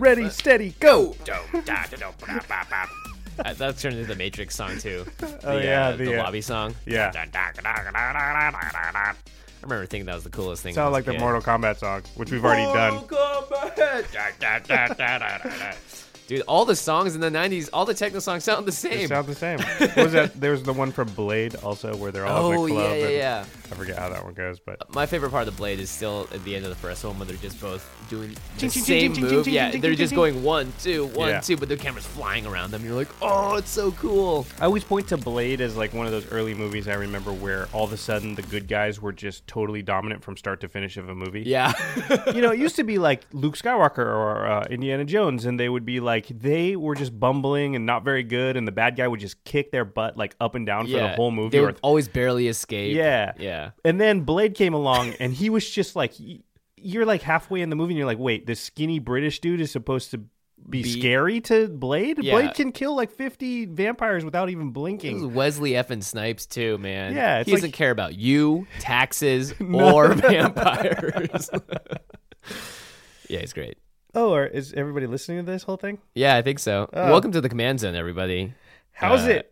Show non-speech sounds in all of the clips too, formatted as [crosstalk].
Ready, steady, go. Uh, That's turned into the Matrix song too. Oh, yeah, uh, the, the, uh, lobby song. yeah. I remember thinking that was the coolest thing. Sound when like the kid. Mortal Kombat song, which we've already done. Dude, all the songs in the '90s, all the techno songs sound the same. They sound the same. What was that? There was the one from Blade also, where they're all oh in the club. yeah, yeah, and yeah. I forget how that one goes, but My favorite part of the blade is still at the end of the first one when they're just both doing the same move. Yeah, they're just going one, two, one, Yeah. two, but the camera's flying around them. You're like, oh, it's so cool. I always point to Blade as like one of those early movies I remember where all of a sudden the good guys were just totally dominant from start to finish of a movie. Yeah, you know, it used to be like Luke Skywalker or uh, Indiana Jones, and they would be like they were just bumbling and not very good, and the bad guy would just kick their butt like up and down for the whole movie. They or would always barely escape. Yeah. yeah. And then Blade came along, [laughs] and he was just like, you're like halfway in the movie, and you're like, wait, this skinny British dude is supposed to be, Be- scary to Blade? Yeah. Blade can kill like 50 vampires without even blinking. Wesley effing Snipes too, man. Yeah, he doesn't care about you, taxes, [laughs] or [laughs] vampires. yeah, he's great. Oh, or is everybody listening to this whole thing? Yeah, I think so. Oh. Welcome to the command zone, everybody. How's Uh, it?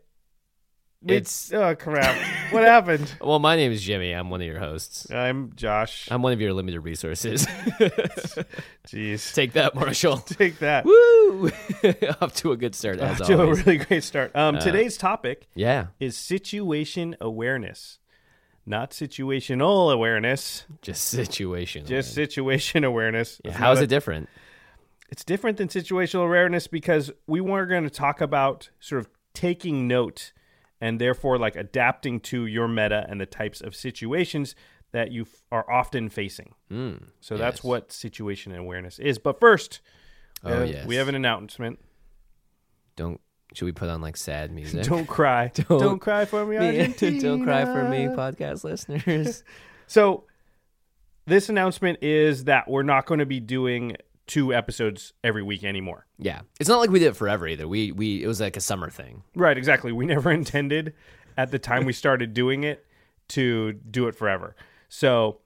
We- it's- oh crap! what happened? [laughs] Well, my name is Jimmy. I'm one of your hosts. I'm Josh. I'm one of your limited resources. [laughs] Jeez, [laughs] Take that, Marshall. take that. Woo! Off to a good start as Off to a really great start. Um, Uh, today's topic Yeah, is situation awareness, not situational awareness. just situation. Just situation awareness. yeah, how is a- it different? It's different than situational awareness because we were going to talk about sort of taking note and therefore like adapting to your meta and the types of situations that you f- are often facing. Mm, So that's what situation awareness is. But first, we Oh have- yes. we have an announcement. Don't. Should we put on like sad music? Don't cry. [laughs] Don't- Don't, cry for me, [laughs] Argentina. Don't cry for me, podcast listeners. [laughs] So, this announcement is that we're not going to be doing two episodes every week anymore. yeah, it's not like we did it forever either. We we it was like a summer thing. Right, exactly. We [laughs] never intended at the time we started doing it to do it forever. So,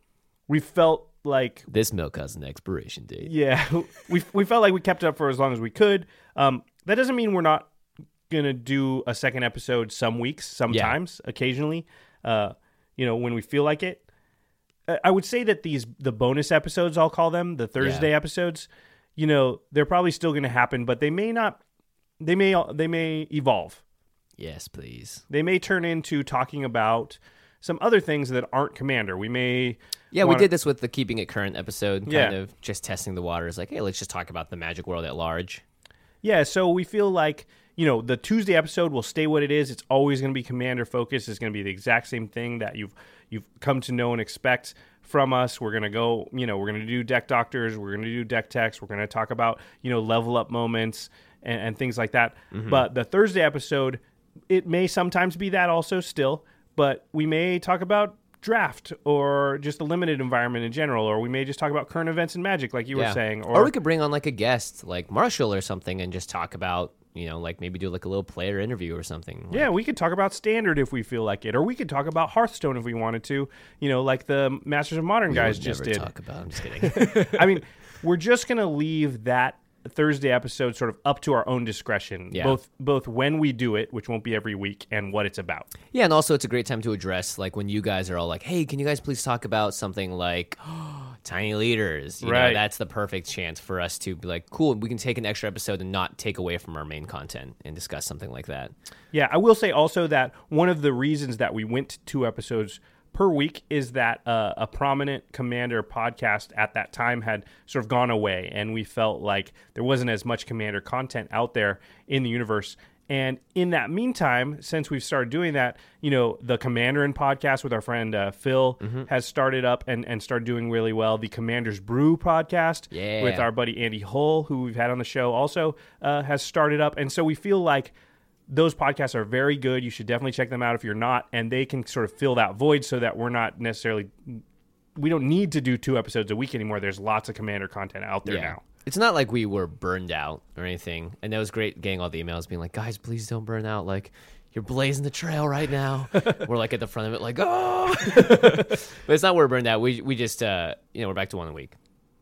we felt like This milk has an expiration date. yeah, [laughs] we we felt like we kept it up for as long as we could. Um, that doesn't mean we're not gonna do a second episode some weeks, sometimes, occasionally. Uh, you know, when we feel like it. I- would say that these the bonus episodes, I'll call them the Thursday episodes. You know, they're probably still going to happen, but they may not. They may they may evolve. Yes, please. They may turn into talking about some other things that aren't Commander. We may Yeah, wanna- we did this with the keeping it current episode. Kind Yeah. of just testing the waters. Like, hey, let's just talk about the magic world at large. Yeah, so we feel like, you know, the Tuesday episode will stay what it is. It's always going to be commander focused. It's going to be the exact same thing that you've you've come to know and expect from us. We're going to go, you know, we're going to do deck doctors, we're going to do deck techs, we're going to talk about, you know, level up moments and, and things like that. Mm-hmm. But the Thursday episode, it may sometimes be that also still, but we may talk about draft or just the limited environment in general, or we may just talk about current events in Magic, like you were saying, or, we could bring on like a guest, like Marshall or something, and just talk about you know, like maybe do like a little player interview or something. Yeah, we could talk about standard if we feel like it, or we could talk about Hearthstone if we wanted to. You know, like the Masters of Modern guys just never did. Talk about. I'm just kidding. [laughs] I mean, we're just gonna leave that Thursday episode sort of up to our own discretion, Yeah. both both when we do it, which won't be every week, and what it's about. yeah, and also it's a great time to address like when you guys are all like, "Hey, can you guys please talk about something like tiny leaders?" You know, Right. that's the perfect chance for us to be like, "Cool, we can take an extra episode and not take away from our main content and discuss something like that." Yeah, I will say also that one of the reasons that we went to two episodes per week is that uh, a prominent commander podcast at that time had sort of gone away, and we felt like there wasn't as much commander content out there in the universe. And in that meantime, since we've started doing that, you know, the Commander in podcast with our friend uh, Phil has started up and, and started doing really well. The Commander's Brew podcast Yeah. with our buddy Andy Hull, who we've had on the show, also uh, has started up. And so we feel like those podcasts are very good. You should definitely check them out if you're not, and they can sort of fill that void so that we're not necessarily we don't need to do two episodes a week anymore. There's lots of commander content out there now. It's not like we were burned out or anything. And that was great getting all the emails being like, guys, please don't burn out. Like, you're blazing the trail right now. [laughs] we're like at the front of it, like, oh. [laughs] but it's not we're burned out. We, we just, uh, you know, we're back to one a week.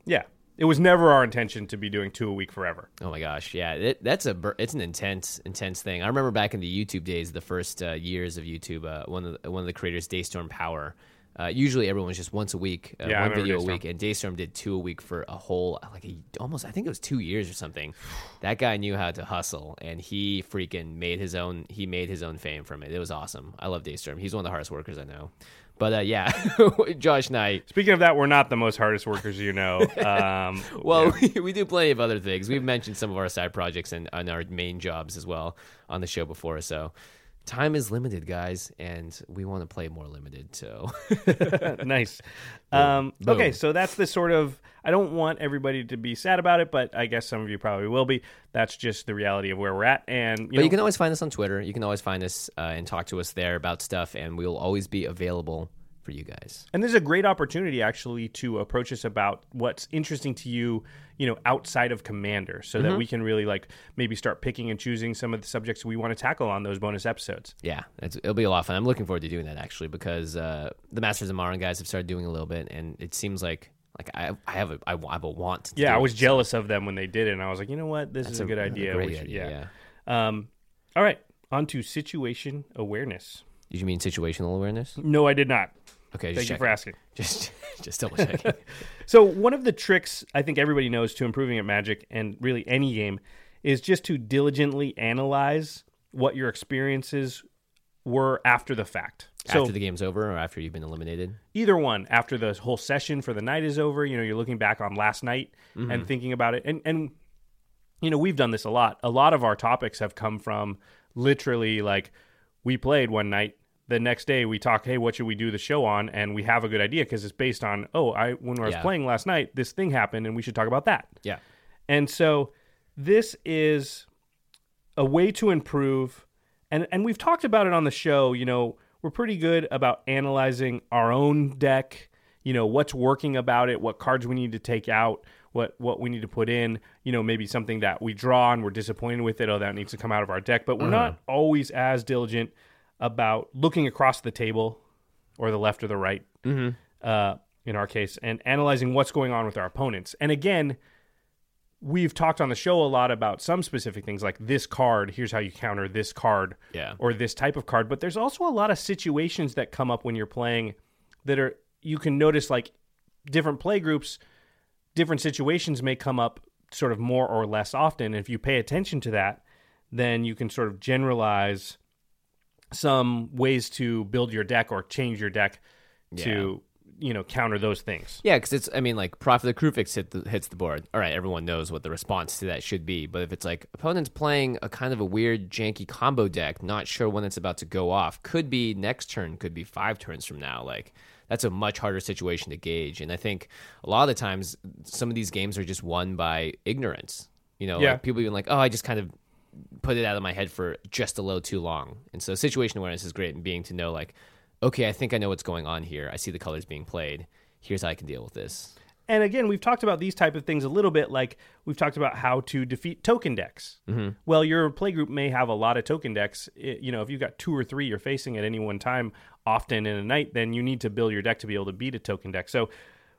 Yeah. It was never our intention to be doing two a week forever. Oh my gosh, yeah, it, that's a it's an intense intense thing. I remember back in the YouTube days, the first uh, years of YouTube, uh, one of the, one of the creators, DeStorm Power. Uh, usually everyone's just once a week, uh, Yeah, one video a week, and DeStorm did two a week for a whole like a, almost I think it was two years or something. That guy knew how to hustle, and he freaking made his own. He made his own fame from it. It was awesome. I love DeStorm. He's one of the hardest workers I know. But uh, yeah, [laughs] Josh Knight. Speaking of that, we're not the most hardest workers you know. [laughs] Um, well, we, [laughs] we do plenty of other things. We've mentioned some of our side projects and, and our main jobs as well on the show before. So time is limited, guys, and we want to play more limited. So [laughs] nice. Um, okay, so that's the sort of. I don't want everybody to be sad about it, but I guess some of you probably will be. That's just the reality of where we're at. And you but know, you can always find us on Twitter. You can always find us uh, and talk to us there about stuff, and we will always be available for you guys. And this is a great opportunity actually to approach us about what's interesting to you, you know, outside of Commander, so Mm-hmm. that we can really like maybe start picking and choosing some of the subjects we want to tackle on those bonus episodes. Yeah, it's, it'll be a lot of fun. I'm looking forward to doing that actually because uh, the Masters of Modern guys have started doing a little bit, and it seems like like I, I have a I, have a want. To Yeah, I it. was jealous of them when they did it, and I was like, you know what, this is a, good a idea. great should- idea, Um, all right, on to situation awareness. Did you mean situational awareness? No, I did not. Okay, Thank just you for asking. [laughs] Just just double checking. [laughs] So one of the tricks I think everybody knows to improving at Magic and really any game is just to diligently analyze what your experiences were after the fact. So after the game's over or after you've been eliminated. either one, after the whole session for the night is over, you know, you're looking back on last night Mm-hmm. and thinking about it. And and you know, we've done this a lot. A lot of our topics have come from literally like we played one night the next day we talk hey what should we do the show on and we have a good idea because it's based on oh i when i was Yeah. playing last night this thing happened and we should talk about that Yeah. and so this is a way to improve and and we've talked about it on the show, you know, we're pretty good about analyzing our own deck, you know, what's working about it, what cards we need to take out, what what we need to put in, you know, maybe something that we draw and we're disappointed with it, oh that needs to come out of our deck, but we're uh-huh. not always as diligent about looking across the table or the left or the right. Uh, in our case, and analyzing what's going on with our opponents. And again, we've talked on the show a lot about some specific things like this card, here's how you counter this card Yeah. or this type of card, but there's also a lot of situations that come up when you're playing that are you can notice like different play groups, different situations may come up sort of more or less often. And if you pay attention to that, then you can sort of generalize some ways to build your deck or change your deck to, you know, counter those things. Yeah, because it's, I mean, like, Prophet of the Kruphix hit the, hits the board. All right, everyone knows what the response to that should be. But if it's like, opponent's playing a kind of a weird, janky combo deck, not sure when it's about to go off, could be next turn, could be five turns from now. Like, that's a much harder situation to gauge. And I think a lot of the times, some of these games are just won by ignorance. You know, Yeah. like people being like, oh, I just kind of put it out of my head for just a little too long. And so situation awareness is great in being to know like okay, I think I know what's going on here. I see the colors being played. Here's how I can deal with this. And again, we've talked about these type of things a little bit. Like we've talked about how to defeat token decks. Mm-hmm. Well, your playgroup may have a lot of token decks. It- you know, if you've got two or three you're facing at any one time, often in a night, then you need to build your deck to be able to beat a token deck. So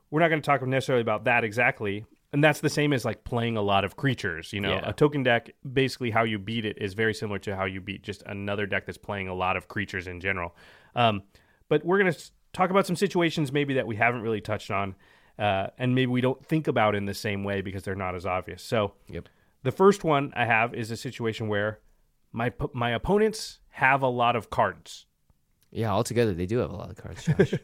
we're not going to talk necessarily about that exactly. And that's the same as like playing a lot of creatures. You know, Yeah. a token deck, basically how you beat it is very similar to how you beat just another deck that's playing a lot of creatures in general. Um, but we're going to talk about some situations maybe that we haven't really touched on, uh, and maybe we don't think about in the same way because they're not as obvious. So, Yep. the first one I have is a situation where my my opponents have a lot of cards. Yeah, altogether they do have a lot of cards. [laughs]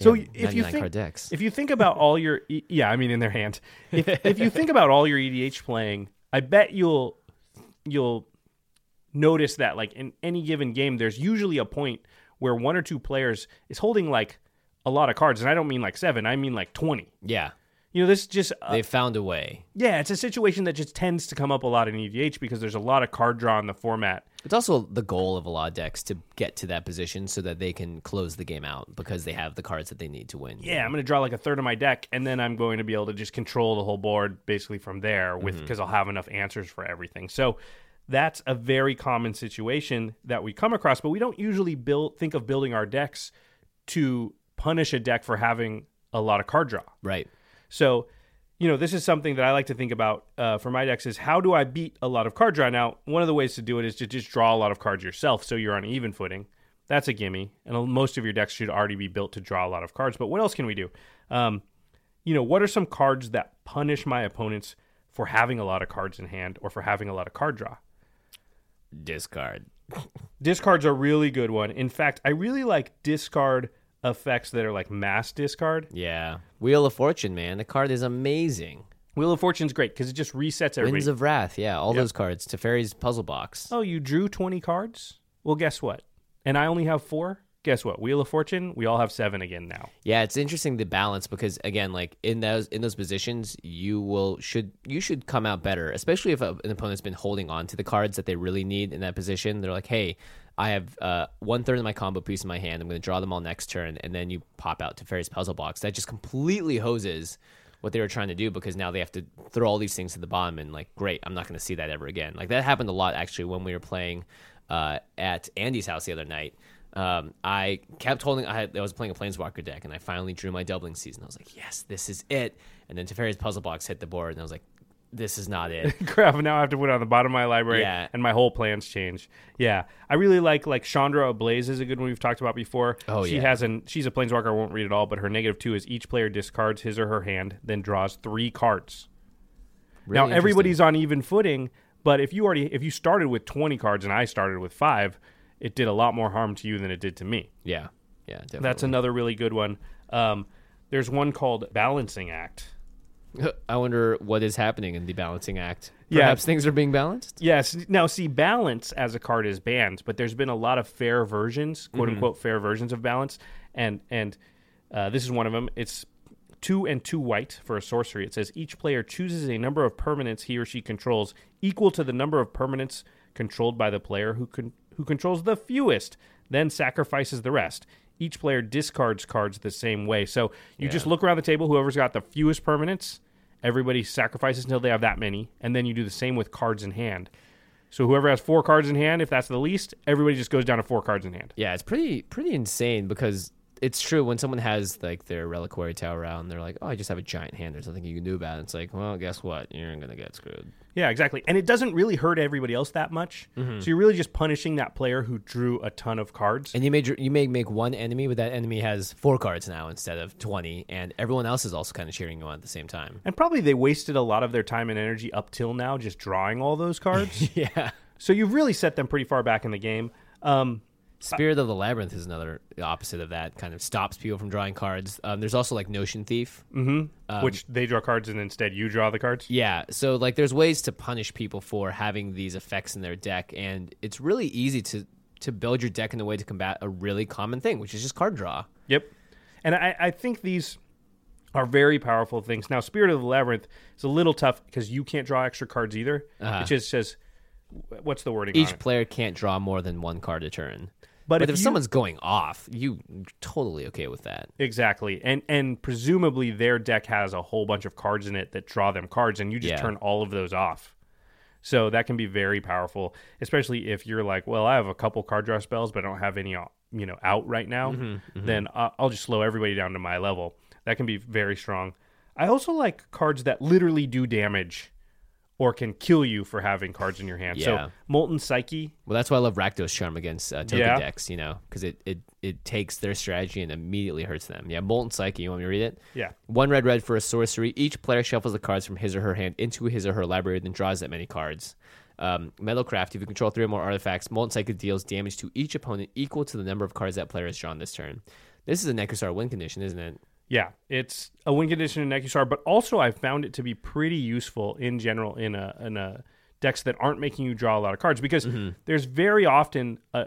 So if you think if you think about all your yeah, I mean in their hand. If if you think about all your EDH playing, I bet you'll you'll notice that like in any given game there's usually a point where one or two players is holding like a lot of cards and I don't mean like 7, I mean like 20. yeah, You know, this just uh, they found a way. yeah, it's a situation that just tends to come up a lot in EDH because there's a lot of card draw in the format. It's also the goal of a lot of decks to get to that position so that they can close the game out because they have the cards that they need to win. yeah, I'm going to draw like a third of my deck, and then I'm going to be able to just control the whole board basically from there with mm-hmm. because I'll have enough answers for everything. So that's a very common situation that we come across, but we don't usually build think of building our decks to punish a deck for having a lot of card draw. Right. So, you know, this is something that I like to think about uh, for my decks is how do I beat a lot of card draw? Now, one of the ways to do it is to just draw a lot of cards yourself so you're on even footing. That's a gimme. And most of your decks should already be built to draw a lot of cards. But what else can we do? Um, you know, what are some cards that punish my opponents for having a lot of cards in hand or for having a lot of card draw? Discard. [laughs] Discard's a really good one. In fact, I really like discard effects that are like mass discard. Yeah. Wheel of Fortune, man. The card is amazing. Wheel of Fortune's great because it just resets everybody. Winds of Wrath. Yeah, all those cards. Teferi's puzzle box. Oh, you drew 20 cards? Well, guess what? And I only have four? Guess what? Wheel of Fortune, we all have seven again now. Yeah, it's interesting the balance because again, like in those in those positions, you will should you should come out better, especially if a, an opponent's been holding on to the cards that they really need in that position. They're like, hey, I have uh, one third of my combo piece in my hand. I'm going to draw them all next turn, and then you pop out Teferi's puzzle box. That just completely hoses what they were trying to do because now they have to throw all these things to the bottom and like, great, I'm not going to see that ever again. Like that happened a lot actually when we were playing uh, at Andy's house the other night. Um, I kept holding. I, had, I was playing a Planeswalker deck, and I finally drew my doubling season. I was like, "Yes, this is it." And then Teferi's puzzle box hit the board, and I was like, "This is not it." [laughs] Crap, now I have to put it on the bottom of my library Yeah. and my whole plans change. Yeah. I really like like Chandra Ablaze is a good one we've talked about before. Oh, she yeah. has an she's a planeswalker, I won't read it all, but her negative two is each player discards his or her hand, then draws three cards. Really now everybody's on even footing, but if you already if you started with twenty cards and I started with five, it did a lot more harm to you than it did to me. yeah, yeah, definitely. That's another really good one. Um, there's one called Balancing Act. I wonder what is happening in the balancing act. Yeah. Perhaps things are being balanced. Yes. Now, see, balance as a card is banned, but there's been a lot of fair versions, quote unquote, fair versions of balance, and and uh, this is one of them. It's two and two white for a sorcery. It says each player chooses a number of permanents he or she controls equal to the number of permanents controlled by the player who con- who controls the fewest, then sacrifices the rest. Each player discards cards the same way. So you just look around the table. Whoever's got the fewest permanents, everybody sacrifices until they have that many, and then you do the same with cards in hand. So whoever has four cards in hand, if that's the least, everybody just goes down to four cards in hand. Yeah, it's pretty pretty insane because it's true when someone has like their reliquary tower out and they're like, "Oh, I just have a giant hand. There's nothing you can do about it." It's like, well, guess what? You're gonna get screwed. Yeah, exactly. And it doesn't really hurt everybody else that much. So you're really just punishing that player who drew a ton of cards. And you may you may make one enemy, but that enemy has four cards now instead of twenty, and everyone else is also kind of cheering you on at the same time. And probably they wasted a lot of their time and energy up till now just drawing all those cards. [laughs] yeah. so you've really set them pretty far back in the game. Um, Spirit of the Labyrinth is another opposite of that. Kind of stops people from drawing cards. Um, there's also like Notion Thief. which they draw cards and instead you draw the cards. Yeah, so like there's ways to punish people for having these effects in their deck, and it's really easy to to build your deck in a way to combat a really common thing, which is just card draw. Yep. And I, I think these are very powerful things. Now, Spirit of the Labyrinth is a little tough because you can't draw extra cards either. Uh-huh. It just says, what's the wording? on Each player can't draw more than one card a turn. But, if, if, you- someone's going off, you totally okay with that. exactly, and and presumably their deck has a whole bunch of cards in it that draw them cards, and you just Yeah. turn all of those off. So that can be very powerful, especially if you're like, well, I have a couple card draw spells, but I don't have any, uh, you know, out right now. Mm-hmm, Then I'll just slow everybody down to my level. That can be very strong. I also like cards that literally do damage or can kill you for having cards in your hand. Yeah. So Molten Psyche, Well, that's why I love Rakdos Charm against uh, token Yeah. decks, you know, because it, it, it takes their strategy and immediately hurts them. Yeah, Molten Psyche, you want me to read it? yeah, One red red for a sorcery. Each player shuffles the cards from his or her hand into his or her library, then draws that many cards. Um, Metalcraft, if you control three or more artifacts, Molten Psyche deals damage to each opponent equal to the number of cards that player has drawn this turn. This is a Nekusar win condition, isn't it? Yeah, it's a win condition in Nekusar, but also I found it to be pretty useful in general in a in a decks that aren't making you draw a lot of cards because Mm-hmm. there's very often a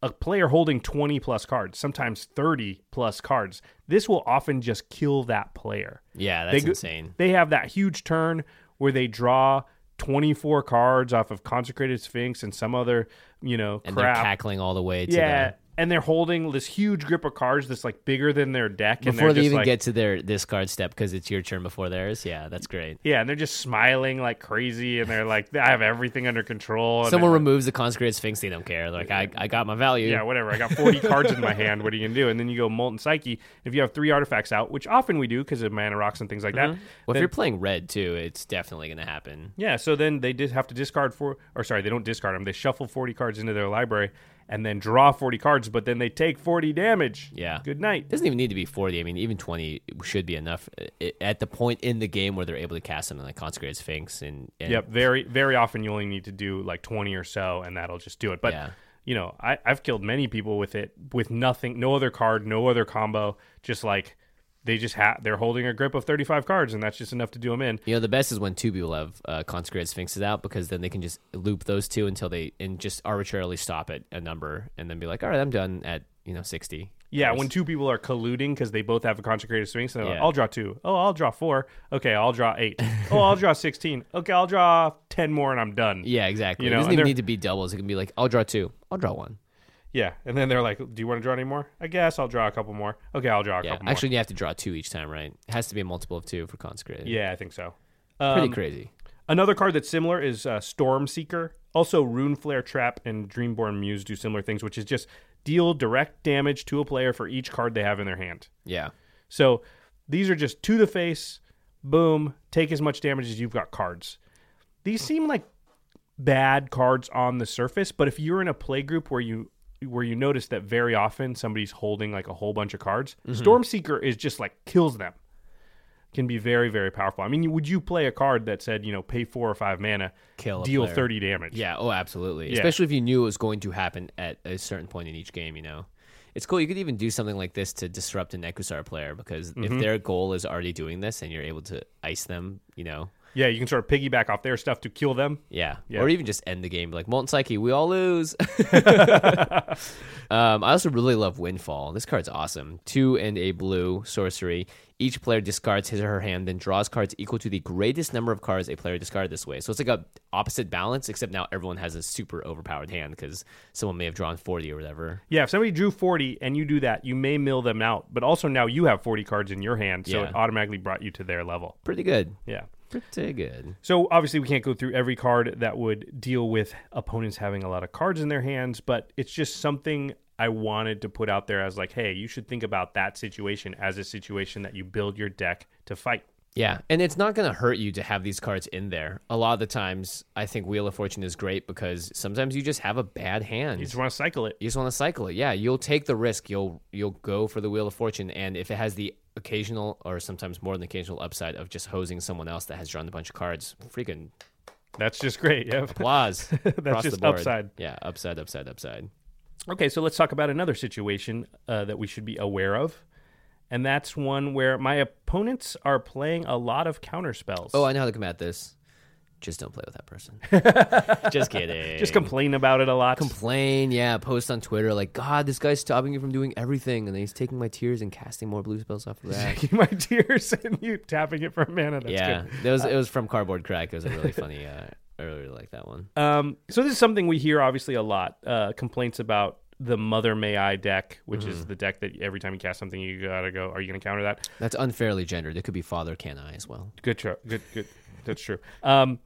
a player holding 20 plus cards, sometimes 30 plus cards. This will often just kill that player. Yeah, that's go- insane. They have that huge turn where they draw 24 cards off of Consecrated Sphinx and some other, you know, And crap. they're cackling all the way to yeah, the, and they're holding this huge grip of cards that's like bigger than their deck and before they even like, get to their discard step because it's your turn before theirs. Yeah, that's great. Yeah, and they're just smiling like crazy, and they're like, "I have everything under control." and Someone removes the consecrated sphinx, they don't care. They're like, I, I got my value. yeah, whatever. I got forty [laughs] cards in my hand. What are you gonna do? And then you go Molten Psyche. If you have three artifacts out, which often we do because of mana rocks and things like that. Mm-hmm. Well, if you're playing red too, it's definitely going to happen. yeah, so then they did have to discard four, or sorry, they don't discard them. They shuffle forty cards into their library and then draw forty cards, but then they take forty damage. Yeah. Good night. It doesn't even need to be 40. I mean, even 20 should be enough eh, eh, at the point in the game where they're able to cast something like Consecrated Sphinx. And, and Yep. Very, very often you only need to do like twenty or so, and that'll just do it. But Yeah. you know, I, I've killed many people with it with nothing, no other card, no other combo. Just like they just have, they're holding a grip of thirty-five cards, and that's just enough to do them in. You know, the best is when two people have uh, Consecrated Sphinxes out because then they can just loop those two until they and just arbitrarily stop at a number and then be like, all right, I'm done at, you know, 60. Yeah, when two people are colluding because they both have a consecrated sphinx, and they're like, I'll draw two. Oh, I'll draw four. Okay, I'll draw eight. [laughs] oh, I'll draw sixteen. Okay, I'll draw ten more, and I'm done. Yeah, exactly. You know, it doesn't even need to be doubles. It can be like, I'll draw two. I'll draw one. Yeah, and then they're like, "Do you want to draw any more?" I guess I'll draw a couple more. Okay, I'll draw a Yeah. couple more. Actually, you have to draw two each time, right? It has to be a multiple of two for Consecrated. yeah, I think so. Pretty Um, crazy. Another card that's similar is uh, Storm Seeker. Also, Runeflare Trap and Dreamborn Muse do similar things, which is just deal direct damage to a player for each card they have in their hand. Yeah. So these are just to the face, boom, take as much damage as you've got cards. These seem like bad cards on the surface, but if you're in a play group where you where you notice that very often somebody's holding like a whole bunch of cards, Mm-hmm. Storm Seeker is just like kills them. Can be very very powerful. I mean, would you play a card that said you know pay four or five mana, Kill deal player. thirty damage? Yeah, oh, absolutely. Yeah. Especially if you knew it was going to happen at a certain point in each game, you know. It's cool. You could even do something like this to disrupt a Nekusar player because Mm-hmm. if their goal is already doing this and you're able to ice them, you know, yeah. You can sort of piggyback off their stuff to kill them. yeah. Yeah. Or even just end the game. Like, Molten Psyche, we all lose. [laughs] [laughs] um, I also really love Windfall. This card's awesome. Two and a blue sorcery. Each player discards his or her hand, then draws cards equal to the greatest number of cards a player discarded this way. So it's like a opposite balance, except now everyone has a super overpowered hand because someone may have drawn 40 or whatever. Yeah, if somebody drew 40 and you do that, you may mill them out, but also now you have 40 cards in your hand, so Yeah. it automatically brought you to their level. Pretty good. Yeah. Pretty good. So obviously we can't go through every card that would deal with opponents having a lot of cards in their hands, but it's just something I wanted to put out there as like, hey, you should think about that situation as a situation that you build your deck to fight. Yeah, and it's not going to hurt you to have these cards in there. A lot of the times, I think Wheel of Fortune is great because sometimes you just have a bad hand. You just want to cycle it. you just want to cycle it. Yeah, you'll take the risk. You'll you'll go for the Wheel of Fortune, and if it has the occasional or sometimes more than occasional upside of just hosing someone else that has drawn a bunch of cards, freaking That's just great. Yeah. [laughs] applause. across just the board. upside. Yeah, upside, upside, upside. Okay, so let's talk about another situation uh, that we should be aware of. And that's one where my opponents are playing a lot of counter spells. Oh, I know how to combat this. Just don't play with that person. [laughs] just kidding. just complain about it a lot. complain. Yeah, post on Twitter like, God, this guy's stopping me from doing everything, and then he's taking my tears and casting more blue spells off of that. Taking [laughs] my tears and you tapping it for mana. That's yeah, good. it was it was from Cardboard Crack. It was a really funny. [laughs] Uh, I really like that one. Um, so this is something we hear obviously a lot. Uh, complaints about the Mother May I deck, which is Mm-hmm. the deck that every time you cast something, you gotta go. Are you gonna counter that? That's unfairly gendered. It could be Father Can I as well. Good, tr- good, good. That's true. Um,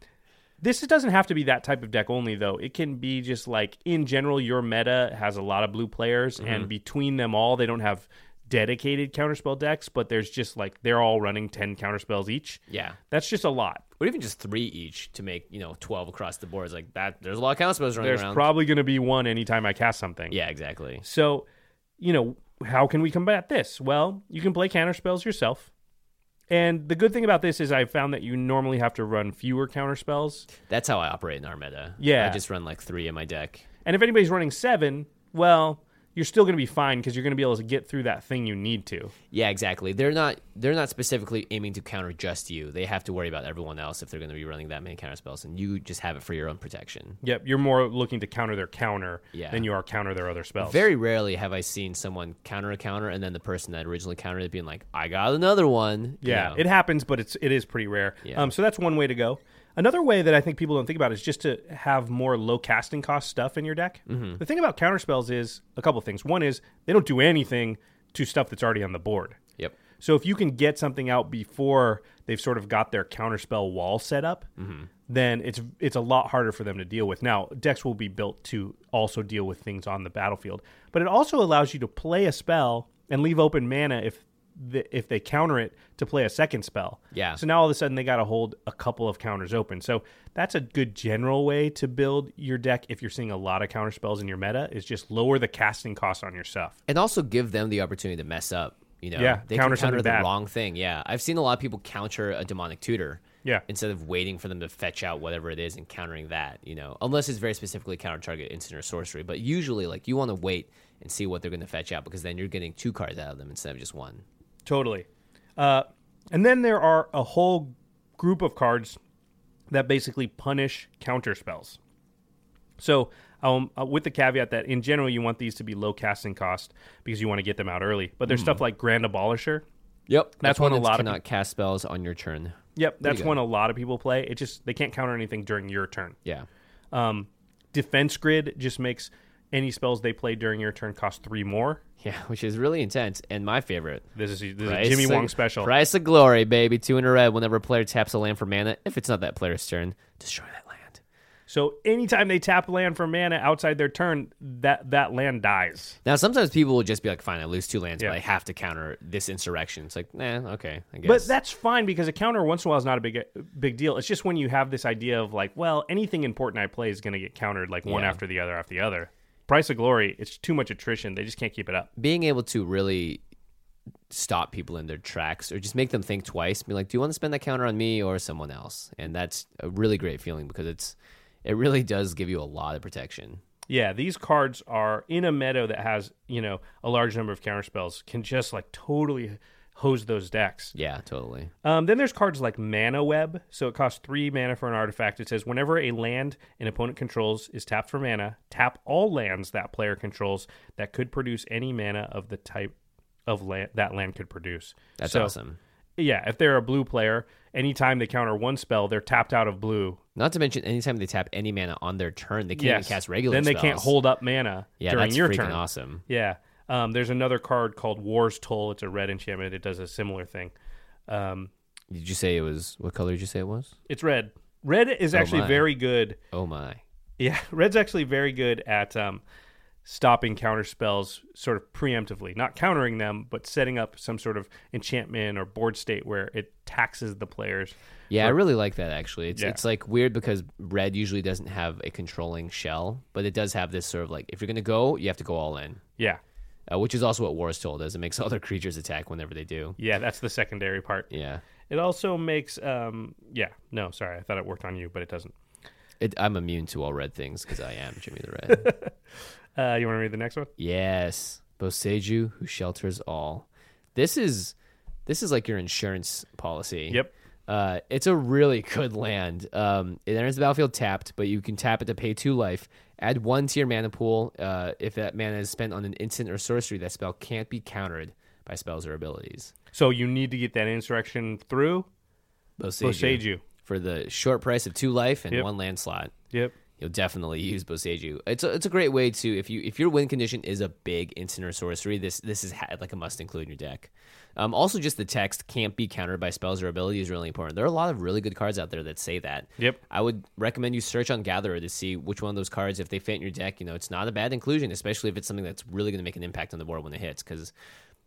this doesn't have to be that type of deck only, though. It can be just like in general, your meta has a lot of blue players, Mm-hmm. and between them all, they don't have dedicated counterspell decks, but there's just like they're all running ten counterspells each. Yeah. That's just a lot. Or even just three each to make, you know, 12 across the boards. Like that, there's a lot of counterspells running There's around. probably going to be one anytime I cast something. yeah, exactly. So, you know, how can we combat this? Well, you can play counterspells yourself. And the good thing about this is I found that you normally have to run fewer counterspells. That's how I operate in our meta. Yeah. I just run like three in my deck. And if anybody's running seven, well, you're still going to be fine because you're going to be able to get through that thing you need to. Yeah, exactly. They're not they're not specifically aiming to counter just you. They have to worry about everyone else if they're going to be running that many counter spells, and you just have it for your own protection. Yep, you're more looking to counter their counter Yeah. than you are counter their other spells. Very rarely have I seen someone counter a counter and then the person that originally countered it being like, "I got another one." you Yeah, know? it happens, but it's it is pretty rare. Yeah. Um, so that's one way to go. Another way that I think people don't think about is just to have more low casting cost stuff in your deck. Mm-hmm. The thing about counter spells is a couple things. One is they don't do anything to stuff that's already on the board. Yep. So if you can get something out before they've sort of got their counterspell wall set up, Mm-hmm. then it's it's a lot harder for them to deal with. Now decks will be built to also deal with things on the battlefield, but it also allows you to play a spell and leave open mana if the, if they counter it to play a second spell. Yeah. So now all of a sudden they got to hold a couple of counters open. So that's a good general way to build your deck if you're seeing a lot of counter spells in your meta is just lower the casting cost on your stuff. and also give them the opportunity to mess up. You know, Yeah, they counter can counter the bad. wrong thing. Yeah, I've seen a lot of people counter a demonic tutor. Yeah. instead of waiting for them to fetch out whatever it is and countering that. You know, unless it's very specifically counter target instant or sorcery. But usually, like you want to wait and see what they're going to fetch out because then you're getting two cards out of them instead of just one. Totally. Uh, and then there are a whole group of cards that basically punish counter spells. So, um, uh, with the caveat that in general you want these to be low casting cost because you want to get them out early. But there's stuff like Grand Abolisher. Yep, That's one a lot of cannot cast spells on your turn. Yep, that's one a lot of people play. It just they can't counter anything during your turn. Yeah, Um, Defense Grid just makes any spells they play during your turn cost three more. yeah, [laughs] which is really intense and my favorite. This is, this is Jimmy of- Wong special. Price of glory, baby. Two in a red. Whenever a player taps a land for mana, if it's not that player's turn, destroy that land. So anytime they tap land for mana outside their turn, that that land dies. Now, sometimes people will just be like, "Fine, I lose two lands, Yeah. but I have to counter this insurrection." It's like, nah, okay, I guess. But that's fine because a counter once in a while is not a big big deal. It's just when you have this idea of like, well, anything important I play is going to get countered like one Yeah. after the other after the other. Price of Glory, it's too much attrition. They just can't keep it up. being able to really stop people in their tracks or just make them think twice be like do you want to spend that counter on me or someone else and that's a really great feeling because it's it really does give you a lot of protection Yeah, these cards are in a meta that has, you know, a large number of counter spells can just like totally hose those decks. yeah totally Um, then there's cards like Mana Web. So it costs three mana for an artifact. It says whenever a land an opponent controls is tapped for mana, tap all lands that player controls that could produce any mana of the type of land that land could produce. that's So, awesome Yeah, if they're a blue player, anytime they counter one spell, they're tapped out of blue. not to mention anytime they tap any mana on their turn they can't Yes. cast regular Then they can't hold up mana yeah during that's your freaking turn. awesome Yeah. Um, there's another card called War's Toll. It's a red enchantment. It does a similar thing. Um, did you say it was what color did you say it was it's red. Red is actually my. very good. oh my Yeah, [laughs] red's actually very good at um, stopping counter spells sort of preemptively, not countering them, but setting up some sort of enchantment or board state where it taxes the players. Yeah, I really like that actually. It's Yeah. it's like weird because red usually doesn't have a controlling shell, but it does have this sort of like if you're gonna go, you have to go all in, Yeah, uh, which is also what War's Toll does. It makes [laughs] other creatures attack whenever they do. yeah, that's the secondary part. Yeah, It also makes, um, yeah, no, sorry, I thought it worked on you, but it doesn't. it, I'm immune to all red things because I am Jimmy the Red. [laughs] Uh, you want to read the next one? yes, Boseiju who shelters all. This is this is like your insurance policy. Yep. Uh, it's a really [laughs] good land. Um, it enters the battlefield tapped, but you can tap it to pay two life. Add one to your mana pool. Uh, if that mana is spent on an instant or sorcery, that spell can't be countered by spells or abilities. So you need to get that insurrection through. Boseiju. Boseiju. For the short price of two life and Yep. one land slot. Yep. You'll definitely use Boseiju. It's a, it's a great way to if you if your win condition is a big instant or sorcery, this this is ha- like a must include in your deck. Um, also, just the text can't be countered by spells or abilities is really important. There are a lot of really good cards out there that say that. Yep. I would recommend you search on Gatherer to see which one of those cards, if they fit in your deck, you know, it's not a bad inclusion, especially if it's something that's really going to make an impact on the board when it hits. Because,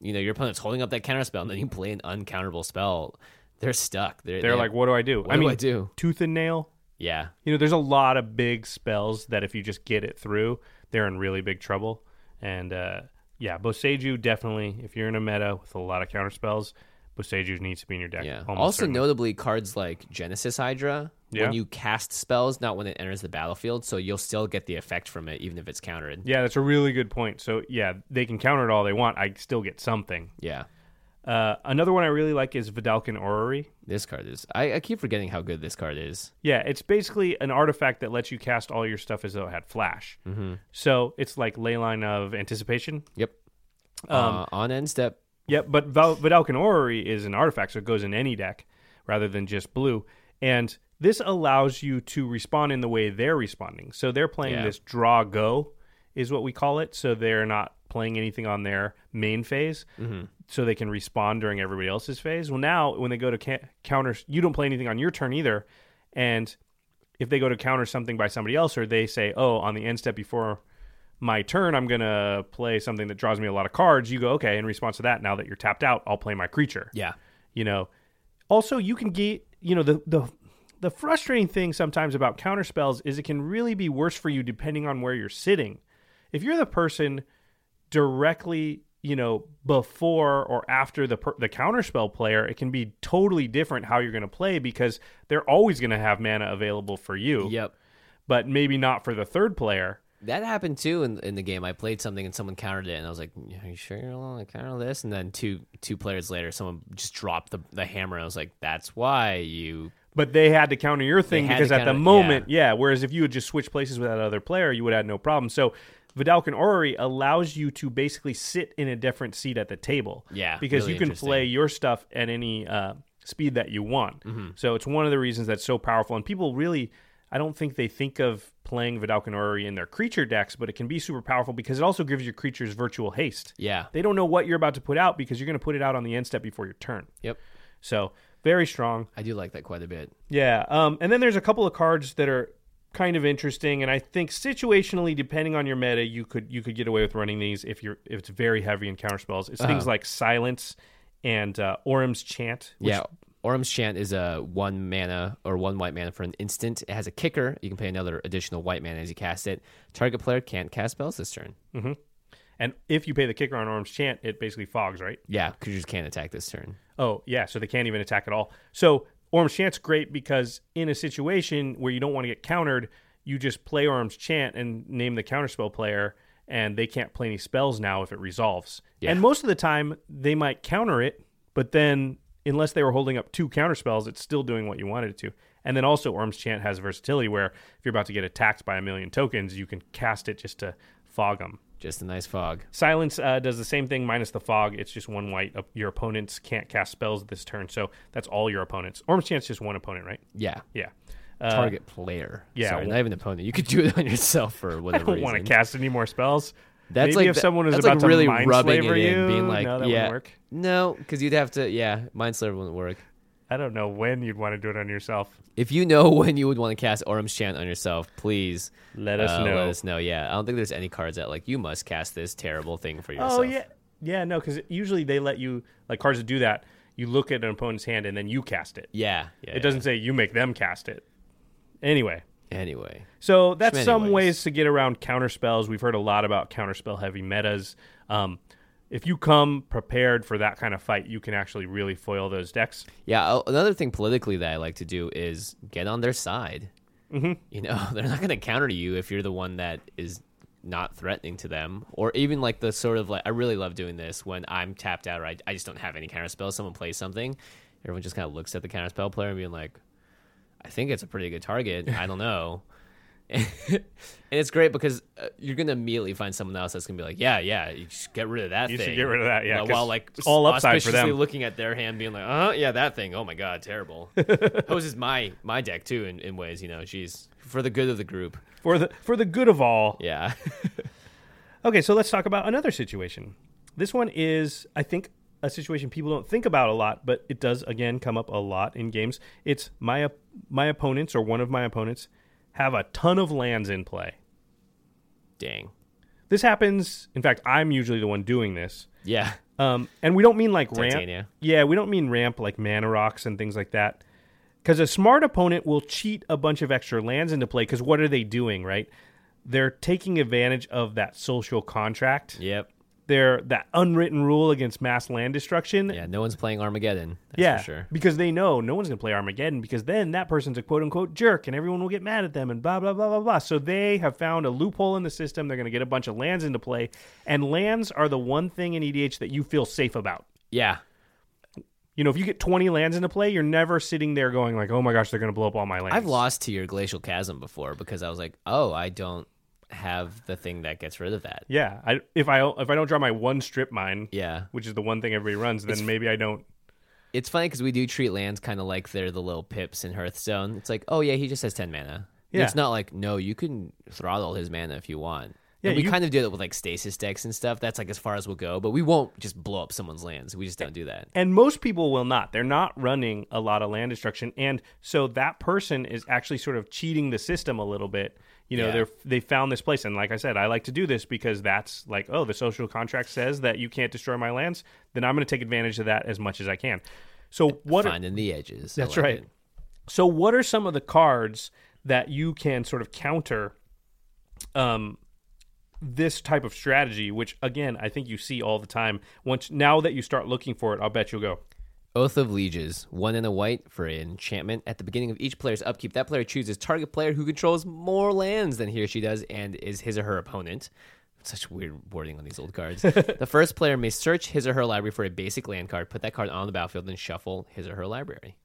you know, your opponent's holding up that counter spell, and then you play an uncounterable spell. They're stuck. They're, They're like, what do I do? What I do mean, I do? Tooth and nail. Yeah. You know, there's a lot of big spells that if you just get it through, they're in really big trouble. And uh, yeah, Boseiju definitely. If you're in a meta with a lot of counter spells, Boseiju needs to be in your deck. Yeah. Also, certainly. notably, cards like Genesis Hydra, Yeah. when you cast spells, not when it enters the battlefield, so you'll still get the effect from it, even if it's countered. Yeah, that's a really good point. So yeah, they can counter it all they want. I still get something. Yeah. Uh, another one I really like is Vedalken Orrery. This card is. I, I keep forgetting how good this card is. Yeah, it's basically an artifact that lets you cast all your stuff as though it had flash. Mm-hmm. So it's like Leyline of Anticipation. Yep. Um, uh, on end step. Yep, but Val- Vedalken Orrery is an artifact, so it goes in any deck rather than just blue. And this allows you to respond in the way they're responding. So they're playing Yeah. this draw go, is what we call it. So they're not playing anything on their main phase, mm-hmm. so they can respond during everybody else's phase. Well, now when they go to ca- counter, you don't play anything on your turn either. And if they go to counter something by somebody else, or they say, "Oh, on the end step before my turn, I'm gonna play something that draws me a lot of cards," you go, "Okay." In response to that, now that you're tapped out, I'll play my creature. Yeah. You know. Also, you can get you know the the the frustrating thing sometimes about counter spells is it can really be worse for you depending on where you're sitting. If you're the person directly you know before or after the per- the counterspell player it can be totally different how you're going to play because they're always going to have mana available for you Yep. but maybe not for the third player That happened too in, in the game. I played something and someone countered it, and I was like, "Are you sure you're allowed to counter this?" And then two two players later, someone just dropped the, the hammer. And I was like, "That's why you." but they had to counter your thing because at the counter- moment yeah. whereas if you had just switched places with that other player you would have had no problem so Vedalken Orrery allows you to basically sit in a different seat at the table. Yeah, Because really you can play your stuff at any uh, speed that you want. Mm-hmm. So it's one of the reasons that's so powerful. And people really, I don't think they think of playing Vedalken Orrery in their creature decks, but it can be super powerful because it also gives your creatures virtual haste. Yeah. They don't know what you're about to put out because you're going to put it out on the end step before your turn. Yep. So very strong. I do like that quite a bit. Yeah. Um, and then there's a couple of cards that are kind of interesting, and I think situationally, depending on your meta, you could you could get away with running these if you're if it's very heavy in counter spells. It's things like silence and uh, Orim's chant. Which, yeah. Orim's Chant is a one mana or one white mana for an instant. It has a kicker. You can pay another additional white mana as you cast it. Target player can't cast spells this turn. And if you pay the kicker on Orim's chant, it basically fogs, right? Yeah, creatures can't attack this turn. Oh, yeah. So they can't even attack at all. So Orim's Chant's great because in a situation where you don't want to get countered, you just play Orim's Chant and name the counterspell player, and they can't play any spells now if it resolves. Yeah. And most of the time, they might counter it, but then unless they were holding up two counterspells, it's still doing what you wanted it to. And then also, Orim's Chant has versatility where if you're about to get attacked by a million tokens, you can cast it just to fog them. Just a nice fog. Silence uh, does the same thing minus the fog. It's just one white. Uh, Your opponents can't cast spells this turn, so that's all your opponents. Orim's Chant's just one opponent, right? Yeah. Yeah. Uh, Target player. yeah, Sorry, well- not even opponent. You could do it on yourself for [laughs] I whatever don't want to cast any more spells. That's Maybe like if the- someone was that's about like to really mind rubbing it in, you, being like, no, that yeah, no, because you'd have to, yeah, Mindslaver wouldn't work. I don't know when you'd want to do it on yourself. If you know [laughs] when you would want to cast Orim's Chant on yourself, please Let us uh, know. Let us know. Yeah, I don't think there's any cards that like you must cast this terrible thing for yourself. Oh yeah, yeah. No, because usually they let you like cards that do that. You look at an opponent's hand and then you cast it. yeah, yeah. It doesn't say you make them cast it. Anyway. Anyway, So that's some ways to get around counterspells. We've heard a lot about counterspell heavy metas. Um, if you come prepared for that kind of fight, you can actually really foil those decks. yeah. oh, Another thing politically that I like to do is get on their side. Mm-hmm. You know, [laughs] they're not going to counter you if you're the one that is not threatening to them, or even like the sort of like I really love doing this when I'm tapped out or I, I just don't have any counter spells. Someone plays something, everyone just kind of looks at the counter spell player and being like, "I think it's a pretty good target. I don't know." [laughs] and it's great because uh, you're gonna immediately find someone else that's gonna be like, yeah, yeah, you just get rid of that You thing. should get rid of that, yeah, While, like all upside for them. looking at their hand, being like, uh, yeah, that thing. Oh my god, terrible. [laughs] Hoses my my deck too in, in ways, you know. She's for the good of the group. for the for the good of all. Yeah. [laughs] Okay, so let's talk about another situation. This one is, I think, a situation people don't think about a lot, but it does again come up a lot in games. It's my my opponents or one of my opponents have a ton of lands in play. Dang. This happens. In fact, I'm usually the one doing this. Yeah. Um, and we don't mean like ramp. Yeah, we don't mean ramp like mana rocks and things like that. Because a smart opponent will cheat a bunch of extra lands into play. Because what are they doing, right? They're taking advantage of that social contract. Yep. They're that unwritten rule against mass land destruction. Yeah. No one's playing Armageddon. That's Yeah, for sure. because they know no one's going to play Armageddon because then that person's a quote unquote jerk and everyone will get mad at them and blah, blah, blah, blah, blah. So they have found a loophole in the system. They're going to get a bunch of lands into play. And lands are the one thing in EDH that you feel safe about. Yeah. You know, if you get 20 lands into play, you're never sitting there going like, oh my gosh, they're going to blow up all my lands. I've lost to your glacial chasm before because I was like, oh, I don't have the thing that gets rid of that. Yeah, I, if I if I don't draw my one strip mine, Yeah. which is the one thing everybody runs, then maybe I don't. It's funny because we do treat lands kind of like they're the little pips in Hearthstone. It's like, oh yeah, he just has ten mana. Yeah. It's not like no, you can throttle his mana if you want. Yeah, and we you- kind of do that with like stasis decks and stuff. That's like as far as we'll go, but we won't just blow up someone's lands. We just don't do that. And most people will not. They're not running a lot of land destruction, and so that person is actually sort of cheating the system a little bit. You know, Yeah. they're they found this place, and like I said, I like to do this because that's like, oh, the social contract says that you can't destroy my lands. Then I'm going to take advantage of that as much as I can. So what? are- Finding the edges. That's like right. it. So, what are some of the cards that you can sort of counter um, this type of strategy? Which, again, I think you see all the time. Once now that you start looking for it, I'll bet you'll go. Oath of Lieges, one and a white for an enchantment. At the beginning of each player's upkeep, that player chooses target player who controls more lands than he or she does and is his or her opponent. Such weird wording on these old cards. [laughs] the first player may search his or her library for a basic land card, put that card on the battlefield, and shuffle his or her library.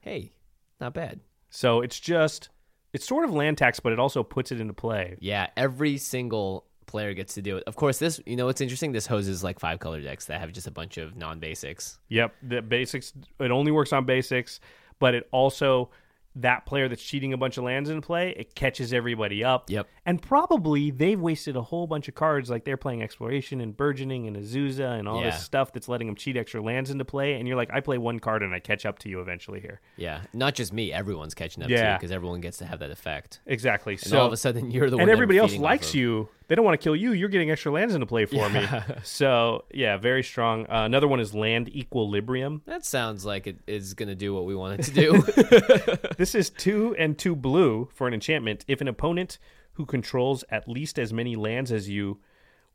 Hey, not bad. So it's just it's sort of land tax, but it also puts it into play. Yeah, every single player gets to do it. Of course, this you know what's interesting. This hoses like five color decks that have just a bunch of non basics. Yep, the basics. It only works on basics, but it also that player that's cheating a bunch of lands in play, it catches everybody up. Yep. And probably they've wasted a whole bunch of cards, like they're playing exploration and burgeoning and Azusa and all Yeah. this stuff that's letting them cheat extra lands into play. And you're like, I play one card and I catch up to you eventually here. Yeah, not just me. Everyone's catching up Yeah. to you because everyone gets to have that effect. Exactly. And so all of a sudden, you're the one. and everybody else likes you. They don't want to kill you. You're getting extra lands into play for me. [laughs] So yeah, very strong. Uh, another one is land equilibrium. That sounds like it is going to do what we want it to do. [laughs] [laughs] This is two and two blue for an enchantment. If an opponent who controls at least as many lands as you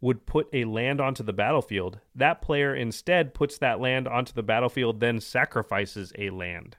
would put a land onto the battlefield, that player instead puts that land onto the battlefield, then sacrifices a land.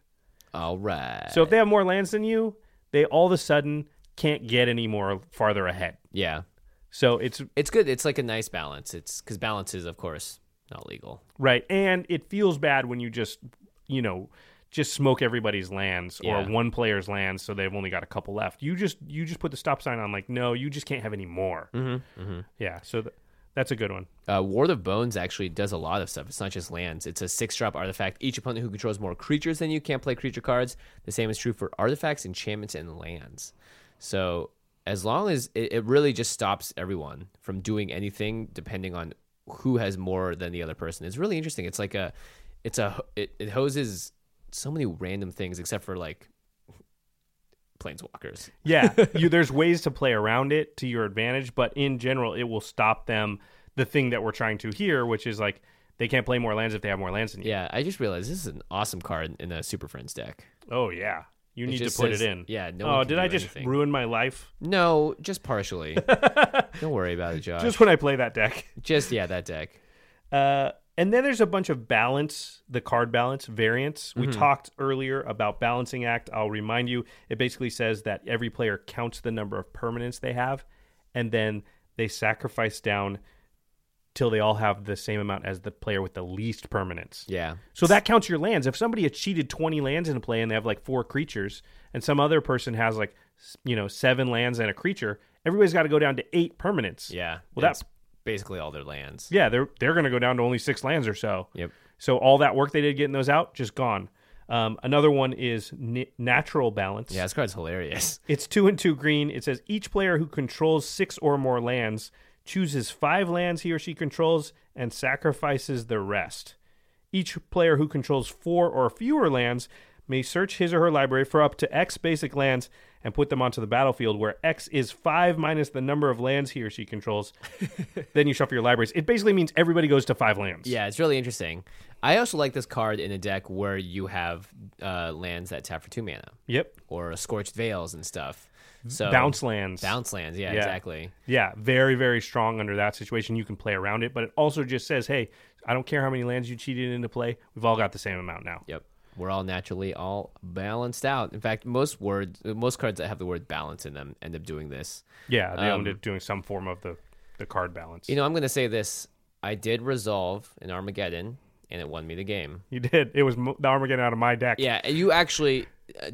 all right. So if they have more lands than you, they all of a sudden can't get any more farther ahead. yeah, So it's it's good. It's like a nice balance. It's because balance is, of course, not legal. right, and it feels bad when you just you know just smoke everybody's lands or Yeah. one player's lands, so they've only got a couple left. You just you just put the stop sign on, like no, you just can't have any more. Mm-hmm, Yeah, so th- that's a good one. Uh, Ward of Bones actually does a lot of stuff. It's not just lands. It's a six drop artifact. Each opponent who controls more creatures than you can't play creature cards. The same is true for artifacts, enchantments, and lands. So as long as it, it really just stops everyone from doing anything depending on who has more than the other person. It's really interesting. It's like a, it's a, it, it hoses so many random things except for like planeswalkers. [laughs] Yeah, you [laughs] there's ways to play around it to your advantage, but in general, it will stop them. The thing that we're trying to hear, which is like they can't play more lands if they have more lands than you. Yeah, I just realized this is an awesome card in a Super Friends deck. Oh yeah, you need to put says- it in. yeah, no oh, did I just anything. ruin my life? No, just partially. [laughs] Don't worry about it, Josh. Just Just, when I play that deck. [laughs] Just yeah, that deck. Uh, and then there's a bunch of balance, the card balance variants. We talked earlier about balancing act. I'll remind you, it basically says that every player counts the number of permanents they have, and then they sacrifice down till they all have the same amount as the player with the least permanence. Yeah. So that counts your lands. If somebody has cheated 20 lands in a play and they have like four creatures, and some other person has like, you know, seven lands and a creature, everybody's got to go down to eight permanents. Yeah. Well, that's basically all their lands. Yeah, they're they're going to go down to only six lands or so. Yep. So all that work they did getting those out, just gone. Um, another one is n- natural balance. Yeah, this card's hilarious. It's two and two green. It says each player who controls six or more lands chooses five lands he or she controls and sacrifices the rest. Each player who controls four or fewer lands may search his or her library for up to X basic lands and put them onto the battlefield, where X is five minus the number of lands he or she controls. [laughs] then you shuffle your libraries. It basically means everybody goes to five lands. Yeah, it's really interesting. I also like this card in a deck where you have uh, lands that tap for two mana Yep. or scorched veils and stuff. So Bounce lands. bounce lands. Yeah, Yeah. exactly. Yeah, very, very strong under that situation. You can play around it, but it also just says, hey, I don't care how many lands you cheated into play. We've all got the same amount now. Yep. We're all naturally all balanced out. In fact, most words, most cards that have the word balance in them end up doing this. Yeah, they Um, ended up doing some form of the, the card balance. You know, I'm going to say this. I did resolve an Armageddon, and it won me the game. you did. It was the Armageddon out of my deck. Yeah, you actually,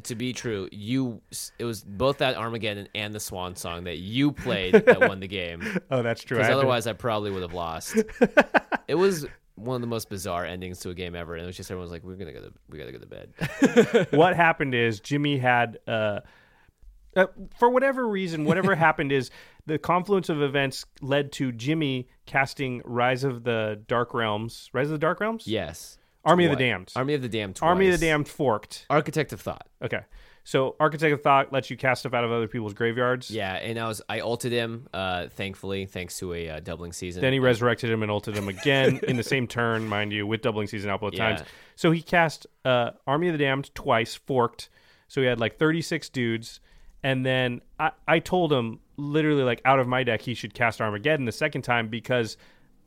to be true, you it was both that Armageddon and the Swan Song that you [laughs] played that won the game. Oh, that's true. Because otherwise, I probably would have lost. [laughs] it was one of the most bizarre endings to a game ever, and it was just everyone's like, "We're gonna go to we gotta go to bed." [laughs] what happened is Jimmy had, uh, uh, for whatever reason, whatever happened is the confluence of events led to Jimmy casting Rise of the Dark Realms. Rise of the Dark Realms? yes, Army of the Damned. Army of the Damned. Twice. Army of the Damned forked. Architect of Thought. Okay. So Architect of Thought lets you cast stuff out of other people's graveyards. Yeah, and I was I ulted him. Uh, thankfully, thanks to a uh, doubling season. Then he resurrected him and ulted him again [laughs] in the same turn, mind you, with doubling season out both Yeah. times. So he cast uh, Army of the Damned twice, forked. So he had like 36 dudes. And then I, I told him, literally, like out of my deck, he should cast Armageddon the second time because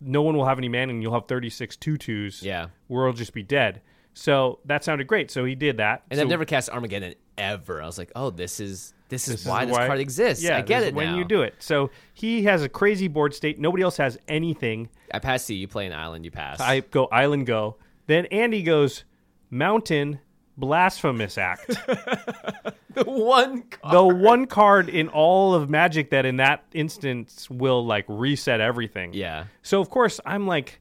no one will have any mana and you'll have 36 tutus. Yeah. It'll just be dead. So that sounded great. So he did that. and so I've never cast Armageddon ever. I was like, oh, this is this is this why is this card exists. Yeah, I get it when now. you do it. So he has a crazy board state. Nobody else has anything. I pass you. You play an island. You pass. I go island go. Then Andy goes mountain blasphemous act. [laughs] the one. Card. the one card in all of Magic that in that instance will like reset everything. Yeah. So of course I'm like,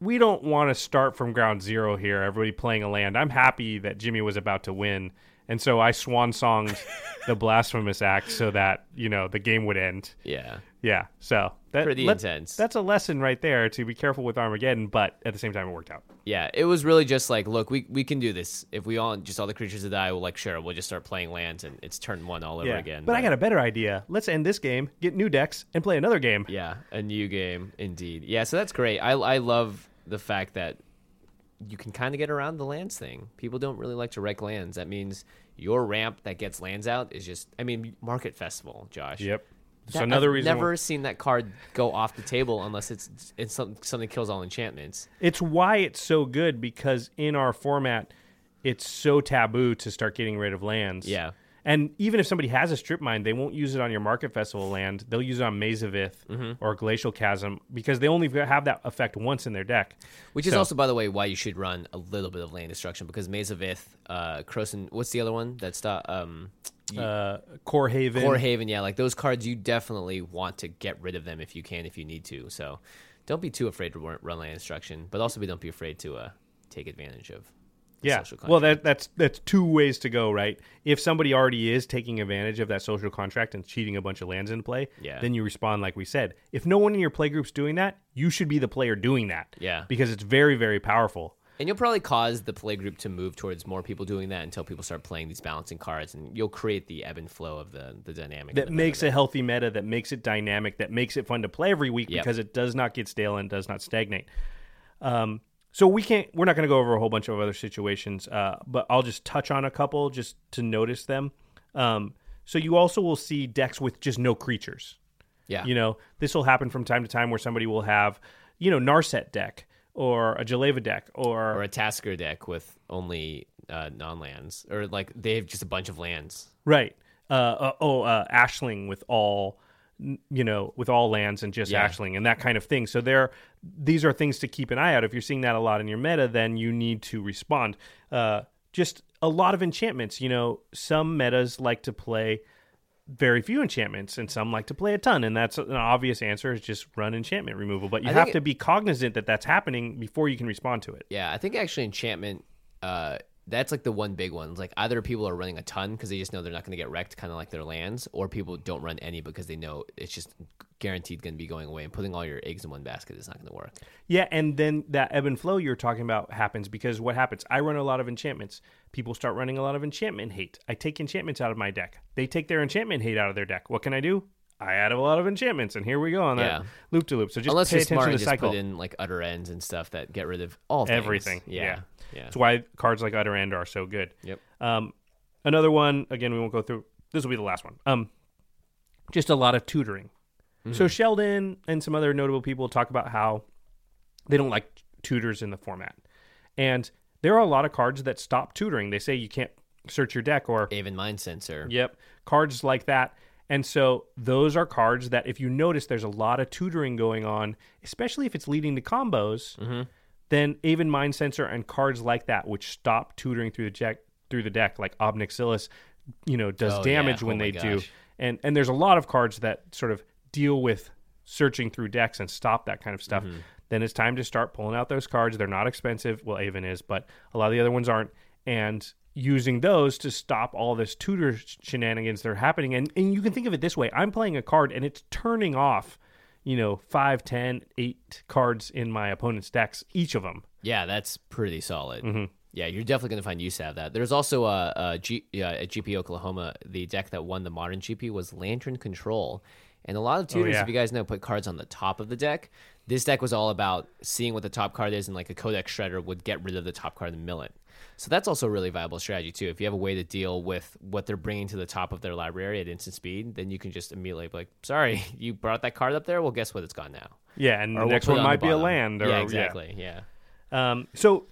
we don't want to start from ground zero here. Everybody playing a land. I'm happy that Jimmy was about to win, and so I swan songed [laughs] the blasphemous act so that you know the game would end. Yeah. Yeah. So that Pretty let- intense. That's a lesson right there to be careful with Armageddon, but at the same time it worked out. Yeah, it was really just like, look, we we can do this. If we all just all the creatures to die, well, like sure, we'll just start playing lands, and it's turn one all over Yeah. again. But I got a better idea. Let's end this game, get new decks, and play another game. yeah, a new game indeed. Yeah, so that's great. I I love the fact that you can kind of get around the lands thing. People don't really like to wreck lands. That means your ramp that gets lands out is just, I mean, Market Festival, Josh. Yep. So That- another I've reason. Never seen that card go off the table unless it's it's something something kills all enchantments. It's why it's so good because in our format, it's so taboo to start getting rid of lands. Yeah. And even if somebody has a strip mine, they won't use it on your market festival land. They'll use it on Maze of Ith Mm-hmm. or Glacial Chasm because they only have that effect once in their deck. Which is also, by the way, why you should run a little bit of land destruction because Maze of Ith, uh, Croson, what's the other one? That's the um, Uh, Kor Haven. Kor Haven. Yeah, like those cards, you definitely want to get rid of them if you can, if you need to. So don't be too afraid to run land destruction, but also be don't be afraid to uh, take advantage of. the Yeah. social Well, that, that's that's two ways to go, right? If somebody already is taking advantage of that social contract and cheating a bunch of lands into play, Yeah. then you respond like we said. If no one in your playgroup's doing that, you should be the player doing that. Yeah. Because it's very, very powerful. And you'll probably cause the play group to move towards more people doing that until people start playing these balancing cards, and you'll create the ebb and flow of the the dynamic. That the makes meta. a healthy meta, that makes it dynamic, that makes it fun to play every week Yep. because it does not get stale and does not stagnate. Um, so we can't. We're not going to go over a whole bunch of other situations, uh, but I'll just touch on a couple just to notice them. Um, so you also will see decks with just no creatures. yeah, You know, this will happen from time to time where somebody will have, you know, Narset deck or a Jeleva deck or, or a Tasker deck with only uh, non lands, or like they have just a bunch of lands. right. Uh, uh, oh, uh, Ashling with all you know, with all lands and just Yeah. ashling and that kind of thing. So there, these are things to keep an eye out. If you're seeing that a lot in your meta, then you need to respond. Uh, just a lot of enchantments. You know, some metas like to play very few enchantments and some like to play a ton and that's an obvious answer is just run enchantment removal but you I have to be cognizant that that's happening before you can respond to it Yeah, I think actually enchantment. Uh, that's like the one big one. It's like either people are running a ton because they just know they're not going to get wrecked, kind of like their lands, or people don't run any because they know it's just guaranteed going to be going away. And putting all your eggs in one basket is not going to work. Yeah, and then that ebb and flow you're talking about happens because what happens? I run a lot of enchantments. People start running a lot of enchantment hate. I take enchantments out of my deck. They take their enchantment hate out of their deck. What can I do? I add a lot of enchantments, and here we go on that loop to loop. So just Unless pay you're attention smart to and the just cycle. put in like utter ends and stuff that get rid of all things. Everything. Yeah, Yeah. That's why cards like Utter End are so good. Yep. Um, another one, again, we won't go through. This will be the last one. Um, just a lot of tutoring. Mm-hmm. So Sheldon and some other notable people talk about how they don't like tutors in the format, and there are a lot of cards that stop tutoring. They say you can't search your deck or Aven Mindcensor. Yep. Cards like that. And so those are cards that if you notice there's a lot of tutoring going on, especially if it's leading to combos, Mm-hmm. then Aven Mindcensor and cards like that, which stop tutoring through the deck through the deck, like Ob Nixilis, you know, does Oh, damage yeah. when Oh they do. And and there's a lot of cards that sort of deal with searching through decks and stop that kind of stuff. Mm-hmm. Then it's time to start pulling out those cards. They're not expensive. Well, Aven is, but a lot of the other ones aren't. And using those to stop all this tutor shenanigans that are happening. And, and you can think of it this way I'm playing a card and it's turning off, you know, five, ten, eight cards in my opponent's decks, each of them. Yeah, that's pretty solid. Mm-hmm. Yeah, you're definitely going to find use out of that. There's also a, a G, yeah, at GP Oklahoma, the deck that won the modern GP was Lantern Control. And a lot of tutors, Oh, yeah. if you guys know, put cards on the top of the deck. This deck was all about seeing what the top card is, and like a Codex Shredder would get rid of the top card and mill it. So that's also a really viable strategy too. If you have a way to deal with what they're bringing to the top of their library at instant speed, then you can just immediately be like, "Sorry, [laughs] you brought that card up there. Well, guess what? It's gone now." Yeah, and Or the next one on might be a land. Or, yeah, exactly. Yeah. Um, so,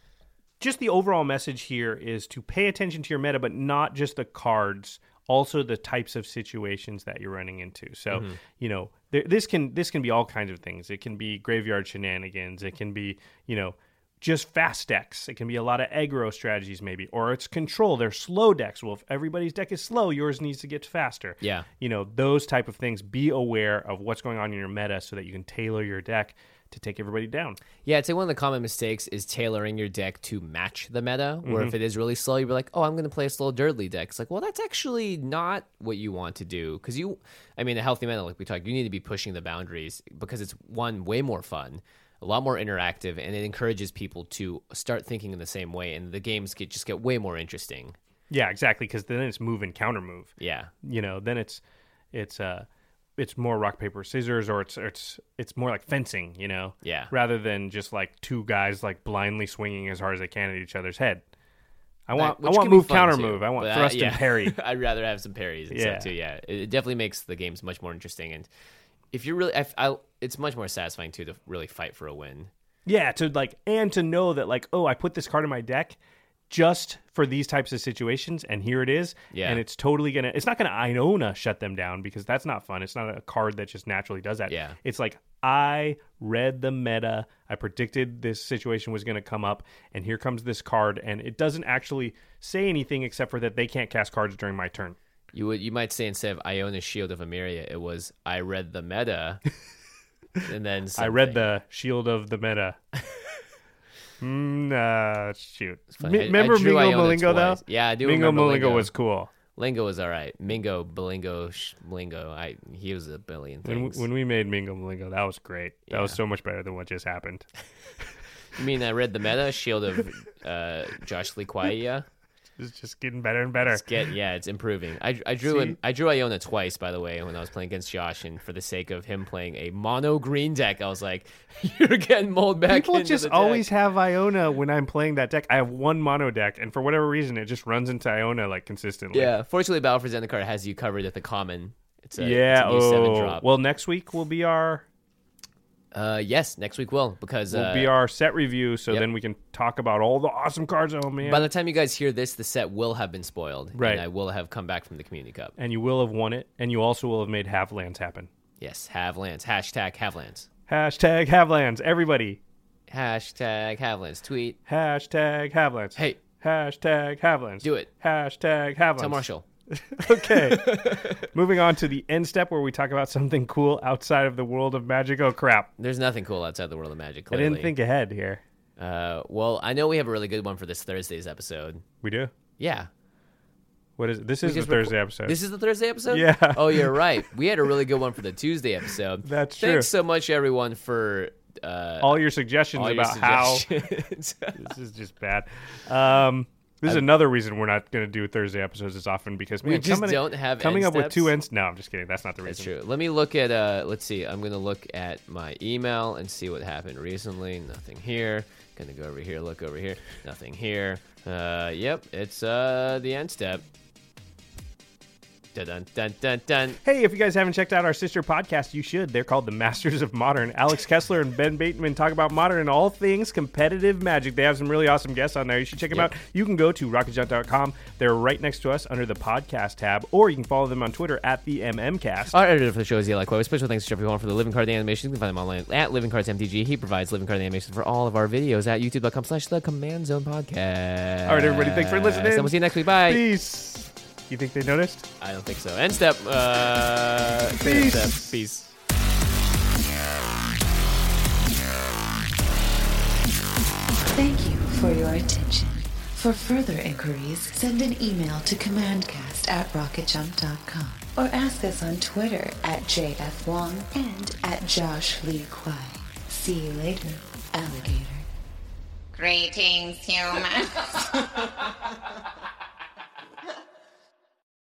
just the overall message here is to pay attention to your meta, but not just the cards, also the types of situations that you're running into. So, Mm-hmm. you know, there, this can this can be all kinds of things. It can be graveyard shenanigans. It can be, you know, just fast decks. It can be a lot of aggro strategies, maybe, or it's control. They're slow decks. Well, if everybody's deck is slow, yours needs to get faster. Yeah. you know, those type of things. Be aware of what's going on in your meta so that you can tailor your deck to take everybody down. Yeah, I'd say one of the common mistakes is tailoring your deck to match the meta. Where Mm-hmm. if it is really slow, you'd be like, "Oh, I'm going to play a slow Dirtly deck." It's like, well, that's actually not what you want to do because you, I mean, a healthy meta, like we talked, you need to be pushing the boundaries because it's one way more fun, a lot more interactive, and it encourages people to start thinking in the same way, and the games get just get way more interesting. Yeah, exactly. Because then it's move and counter move. Yeah, you know then it's it's uh it's more rock paper scissors or it's it's it's more like fencing you know Yeah. rather than just like two guys like blindly swinging as hard as they can at each other's head i want i want move counter too. move i want But, uh, thrust yeah. and parry [laughs] I'd rather have some parries and Yeah. stuff too. Yeah, it, it definitely makes the games much more interesting, and if you're really, I, I, it's much more satisfying too to really fight for a win. yeah to like and to know that like oh i put this card in my deck just for these types of situations and here it is Yeah. and it's totally gonna it's not gonna iona shut them down because that's not fun it's not a card that just naturally does that Yeah. it's like i read the meta i predicted this situation was gonna come up and here comes this card and it doesn't actually say anything except for that they can't cast cards during my turn You would, you might say instead of Iona's Shield of Emeria, it was I read the meta, [laughs] and then i read the shield of the meta [laughs] mm, uh, shoot. M- I- I remember drew mingo malingo though. Yeah, I do mingo malingo was cool Lingo was all right. Mingo, Belingo, Sh- Lingo. I he was a billion When, things. when we made Mingo Malingo, that was great. That was so much better than what just happened. [laughs] you mean I read the meta Shield of uh, Josh Lee Kwai? It's just getting better and better. It's get yeah, it's improving. I, I drew See? him. I drew Iona twice, by the way, when I was playing against Josh, and for the sake of him playing a mono green deck, I was like, [laughs] "You're getting mold back." People into just the deck." always have Iona when I'm playing that deck. I have one mono deck, and for whatever reason, it just runs into Iona like consistently. yeah. Fortunately, Battle for Zendikar has you covered at the common. It's a yeah. It's a new seven Oh, drop. well, next week will be our uh, yes, next week will because will uh, be our set review. So yep. then we can talk about all the awesome cards. Oh man! by the time you guys hear this, the set will have been spoiled, Right. And I will have come back from the Community Cup. and you will have won it, and you also will have made half lands happen. Yes, Havelands. Hashtag Havelands. Hashtag Havelands. Everybody. Hashtag Havelands. Tweet. Hashtag Havelands. Hey, Hashtag Havelands. do it. Hashtag Havelands. Tell Marshall. [laughs] okay. Moving on to the end step where we talk about something cool outside of the world of magic. Oh, crap. There's nothing cool outside the world of magic. I didn't think ahead here. Uh, well, I know we have a really good one for this Thursday's episode. We do? Yeah. What is it? This is the Thursday episode. This is the Thursday episode? Yeah. Oh, you're [laughs] right. We had a really good one for the Tuesday episode. [laughs] That's Thanks true. Thanks so much, everyone, for uh, all your suggestions all your about how this is just bad. Um, this is another reason we're not going to do Thursday episodes as often because man, We just coming, don't have coming up with two ends. No, I'm just kidding. That's not the reason. That's true. Let me look at uh let's see. I'm gonna look at my email and see what happened recently. Nothing here. Gonna go over here, look over here. Nothing here. Uh yep, it's uh the end step. Dun dun dun dun dun. Hey, if you guys haven't checked out our sister podcast, you should. They're called The Masters of Modern. Alex Kessler and Ben Bateman talk about modern and all things competitive magic. They have some really awesome guests on there. You should check them Yep. out. You can go to rocketjump.com. They're right next to us under the podcast tab, or you can follow them on Twitter at the MMcast. Our editor for the show is Eli Quay. Special thanks to Jeffrey Horn for the Living Card animation. You can find him online at Living Cards MTG. He provides Living Card animation for all of our videos at youtube.com slash the Command Zone Podcast. All right, everybody, thanks for listening. And we'll see you next week. Bye. Peace. You think they noticed? I don't think so. End step. Uh, end Peace. step. Peace. Thank you for your attention. For further inquiries, send an email to commandcast at rocketjump.com or ask us on Twitter at JF Wong and at Josh Lee Kwai. See you later, alligator. Greetings, humans. [laughs]